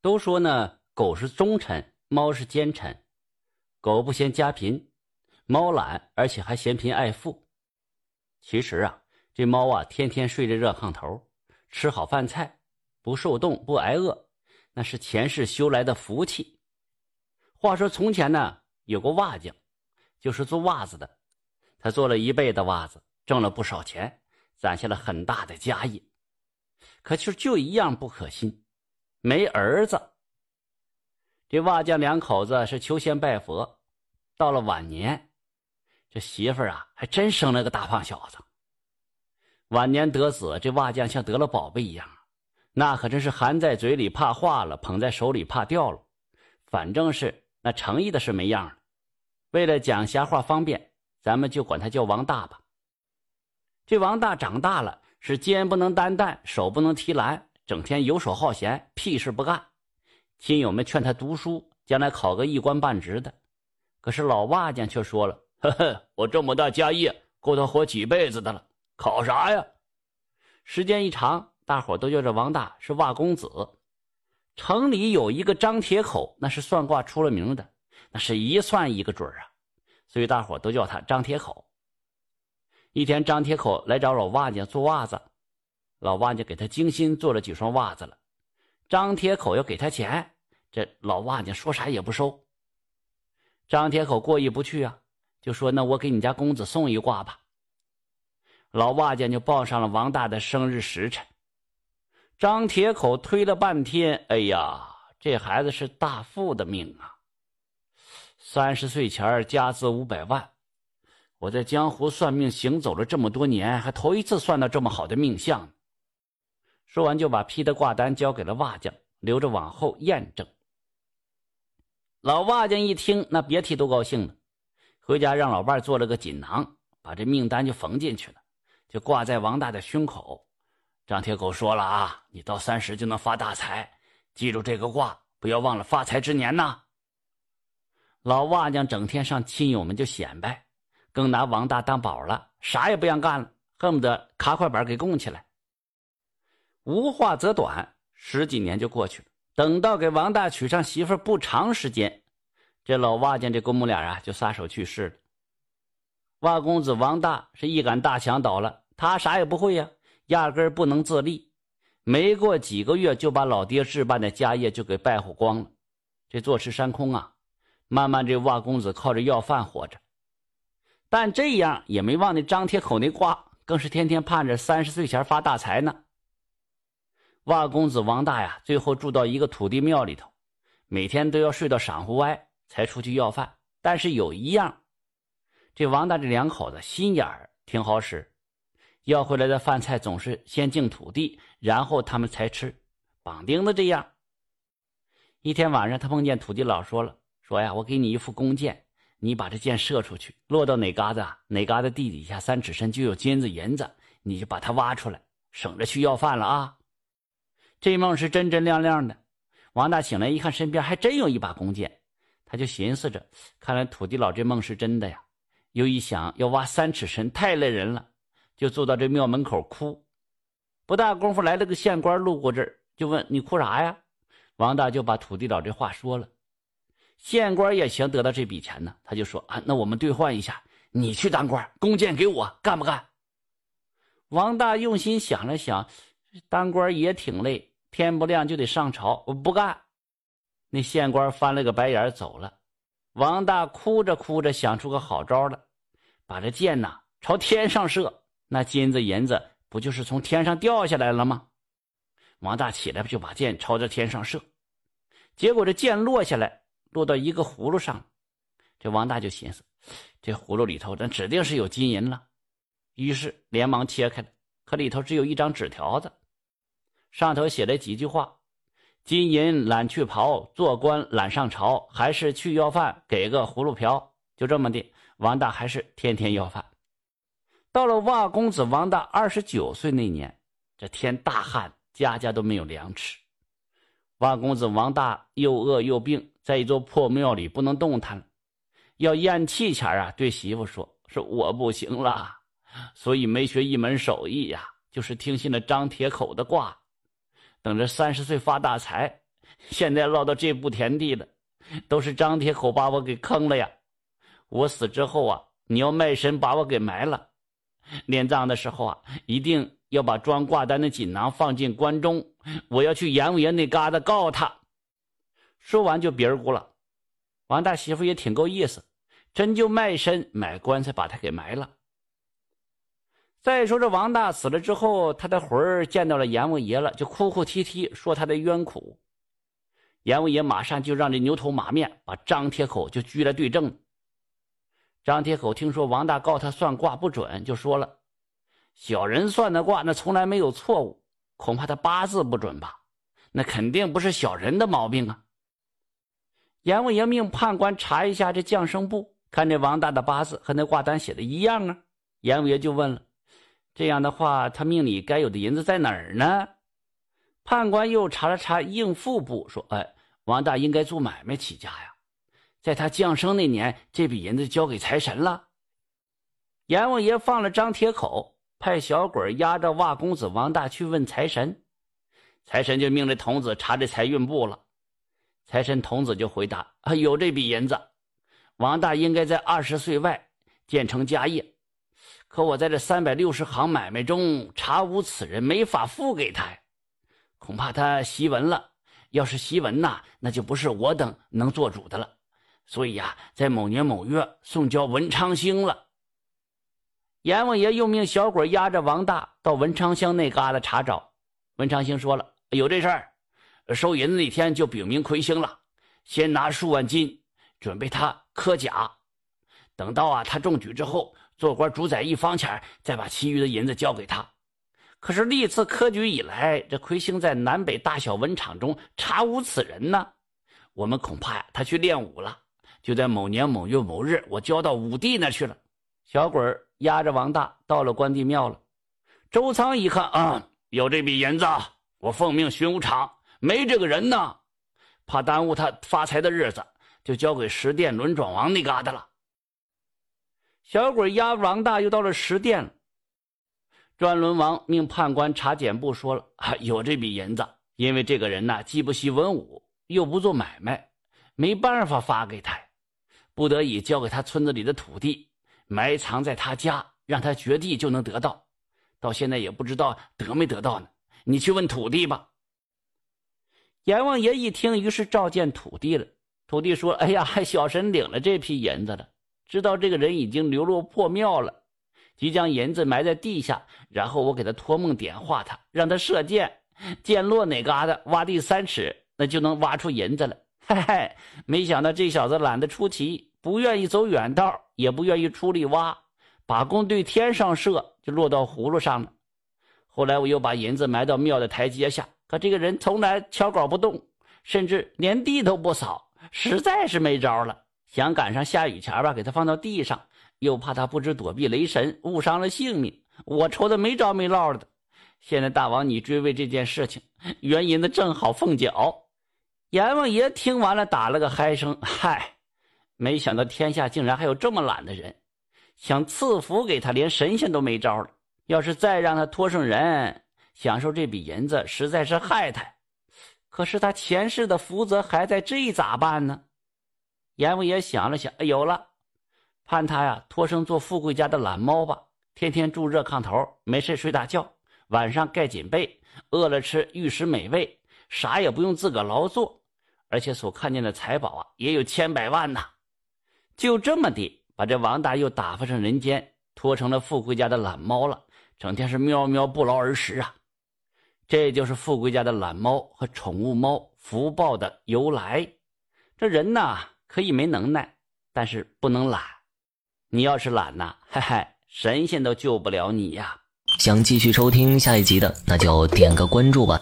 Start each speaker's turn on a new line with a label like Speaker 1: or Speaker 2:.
Speaker 1: 都说呢，狗是忠臣，猫是奸臣。狗不嫌家贫，猫懒，而且还嫌贫爱富。其实啊，这猫啊，天天睡着热炕头，吃好饭菜，不受冻，不挨饿，那是前世修来的福气。话说从前呢，有个瓦匠，就是做袜子的，他做了一辈子袜子，挣了不少钱，攒下了很大的家业。可就就一样不可信，没儿子。这瓦匠两口子是求仙拜佛，到了晚年，这媳妇儿啊还真生了个大胖小子。晚年得子，这瓦匠像得了宝贝一样，那可真是含在嘴里怕化了，捧在手里怕掉了，反正是那诚意的是没样了。为了讲瞎话方便，咱们就管他叫王大吧。这王大长大了，是肩不能担担，手不能提篮，整天游手好闲，屁事不干。亲友们劝他读书，将来考个一官半职的。可是老瓦匠却说了：“呵呵，我这么大家业，够他活几辈子的了，考啥呀？”时间一长，大伙都叫这王大是瓦公子。城里有一个张铁口，那是算卦出了名的，那是一算一个准啊，所以大伙都叫他张铁口。一天，张铁口来找老瓦匠做袜子，老瓦匠给他精心做了几双袜子了。张铁口要给他钱，这老瓦匠说啥也不收。张铁口过意不去啊，就说：“那我给你家公子送一卦吧。”老袜匠就报上了王大的生日时辰。张铁口推了半天，哎呀，这孩子是大富的命啊！三十岁前家资五百万，我在江湖算命行走了这么多年，还头一次算到这么好的命相。说完，就把批的卦单交给了瓦匠，留着往后验证。老瓦匠一听，那别提多高兴了，回家让老伴做了个锦囊，把这命单就缝进去了，就挂在王大的胸口。张铁狗说了啊，你到三十就能发大财，记住这个卦，不要忘了发财之年呐。老瓦匠整天上亲友们就显摆，更拿王大当宝了，啥也不想干了，恨不得卡块板给供起来。无话则短，十几年就过去了。等到给王大娶上媳妇不长时间，这老瓦匠这公母俩啊就撒手去世了。瓦公子王大是一杆大墙倒了，他啥也不会呀，压根不能自立。没过几个月，就把老爹置办的家业就给败坏光了。这坐吃山空啊，慢慢这瓦公子靠着要饭活着。但这样也没忘那张铁口那卦，更是天天盼着三十岁前发大财呢。瓦公子王大呀，最后住到一个土地庙里头，每天都要睡到晌午歪才出去要饭。但是有一样，这王大这两口子心眼儿挺好使，要回来的饭菜总是先敬土地，然后他们才吃，绑钉子这样。一天晚上，他碰见土地老，说了：“说呀，我给你一副弓箭，你把这箭射出去，落到哪嘎子，哪嘎子地底下三尺深就有金子银子，你就把它挖出来，省着去要饭了啊。”这梦是真真亮亮的，王大醒来一看，身边还真有一把弓箭，他就寻思着，看来土地老这梦是真的呀。又一想，要挖三尺深太累人了，就坐到这庙门口哭。不大功夫，来了个县官路过这儿，就问你哭啥呀？王大就把土地老这话说了。县官也想得到这笔钱呢，他就说啊，那我们兑换一下，你去当官，弓箭给我，干不干？王大用心想了想。当官也挺累，天不亮就得上朝。我不干。那县官翻了个白眼走了。王大哭着哭着想出个好招了，把这箭呐朝天上射，那金子银子不就是从天上掉下来了吗？王大起来就把箭朝着天上射，结果这箭落下来，落到一个葫芦上。这王大就寻思，这葫芦里头那指定是有金银了，于是连忙切开了，可里头只有一张纸条子。上头写了几句话：“金银揽去刨，做官揽上朝，还是去要饭，给个葫芦瓢。”就这么的，王大还是天天要饭。到了瓦公子王大二十九岁那年，这天大旱，家家都没有粮吃。瓦公子王大又饿又病，在一座破庙里不能动弹。要咽气前啊，对媳妇说：“是我不行了，所以没学一门手艺呀，就是听信了张铁口的卦。”等着三十岁发大财，现在落到这步田地了，都是张铁口把我给坑了呀！我死之后啊，你要卖身把我给埋了。殓葬的时候啊，一定要把装挂单的锦囊放进棺中。我要去阎王爷那嘎达告他。说完就别咕了。王大媳妇也挺够意思，真就卖身买棺材把他给埋了。再说这王大死了之后，他的魂儿见到了阎王爷了，就哭哭啼啼说他的冤苦。阎王爷马上就让这牛头马面把张铁口就拘来对证。张铁口听说王大告他算卦不准，就说了：“小人算的卦那从来没有错误，恐怕他八字不准吧？那肯定不是小人的毛病啊。”阎王爷命判官查一下这降生簿，看这王大的八字和那卦单写的一样啊。阎王爷就问了。这样的话，他命里该有的银子在哪儿呢？判官又查了查应付部，说：“哎，王大应该做买卖起家呀，在他降生那年，这笔银子交给财神了。”阎王爷放了张铁口，派小鬼押着瓦公子王大去问财神，财神就命这童子查这财运部了。财神童子就回答：“啊，有这笔银子，王大应该在二十岁外建成家业。”可我在这三百六十行买卖中查无此人，没法付给他呀。恐怕他习文了，要是习文呐，那就不是我等能做主的了。所以呀，在某年某月送交文昌星了。阎王爷又命小鬼押着王大到文昌乡那旮瘩查找。文昌星说了有这事儿，收银子那天就禀明魁星了，先拿数万金准备他科甲，等到啊他中举之后。做官主宰一方钱，再把其余的银子交给他。可是历次科举以来，这魁星在南北大小文场中查无此人呢。我们恐怕呀，他去练武了。就在某年某月某日，我交到武帝那去了。小鬼押着王大到了关帝庙了。周仓一看啊，有这笔银子，我奉命巡武场，没这个人呢，怕耽误他发财的日子，就交给十殿轮转王那嘎达了。小鬼押王大又到了十殿了。转轮王命判官查检簿，说了啊，有这笔银子。因为这个人呢，既不习文武，又不做买卖，没办法发给他，不得已交给他村子里的土地，埋藏在他家，让他掘地就能得到。到现在也不知道得没得到呢。你去问土地吧。阎王爷一听，于是召见土地了。土地说：“哎呀，小神领了这批银子了。”知道这个人已经流落破庙了，即将银子埋在地下，然后我给他托梦点化他，让他射箭，箭落哪嘎达，挖地三尺，那就能挖出银子来。嘿嘿，没想到这小子懒得出奇，不愿意走远道，也不愿意出力挖，把弓对天上射，就落到葫芦上了。后来我又把银子埋到庙的台阶下，可这个人从来敲镐不动，甚至连地都不扫，实在是没招了。想赶上下雨前吧，给他放到地上，又怕他不知躲避雷神，误伤了性命。我愁的没着没落的。现在大王你追问这件事情，原因的正好凤脚。阎王爷听完了，打了个嗨声：“嗨，没想到天下竟然还有这么懒的人，想赐福给他，连神仙都没招了。要是再让他托生人，享受这笔银子，实在是害他。可是他前世的福泽还在，这咋办呢？”阎王爷想了想，有了，判他呀托生做富贵家的懒猫吧，天天住热炕头，没事睡大觉，晚上盖紧被，饿了吃玉石美味，啥也不用自个劳作，而且所看见的财宝啊也有千百万呐。就这么的，把这王大又打发上人间，托成了富贵家的懒猫了，整天是喵喵不劳而食啊。这就是富贵家的懒猫和宠物猫福报的由来。这人呐。可以没能耐，但是不能懒。你要是懒呐，嘿嘿，神仙都救不了你呀。
Speaker 2: 想继续收听下一集的，那就点个关注吧。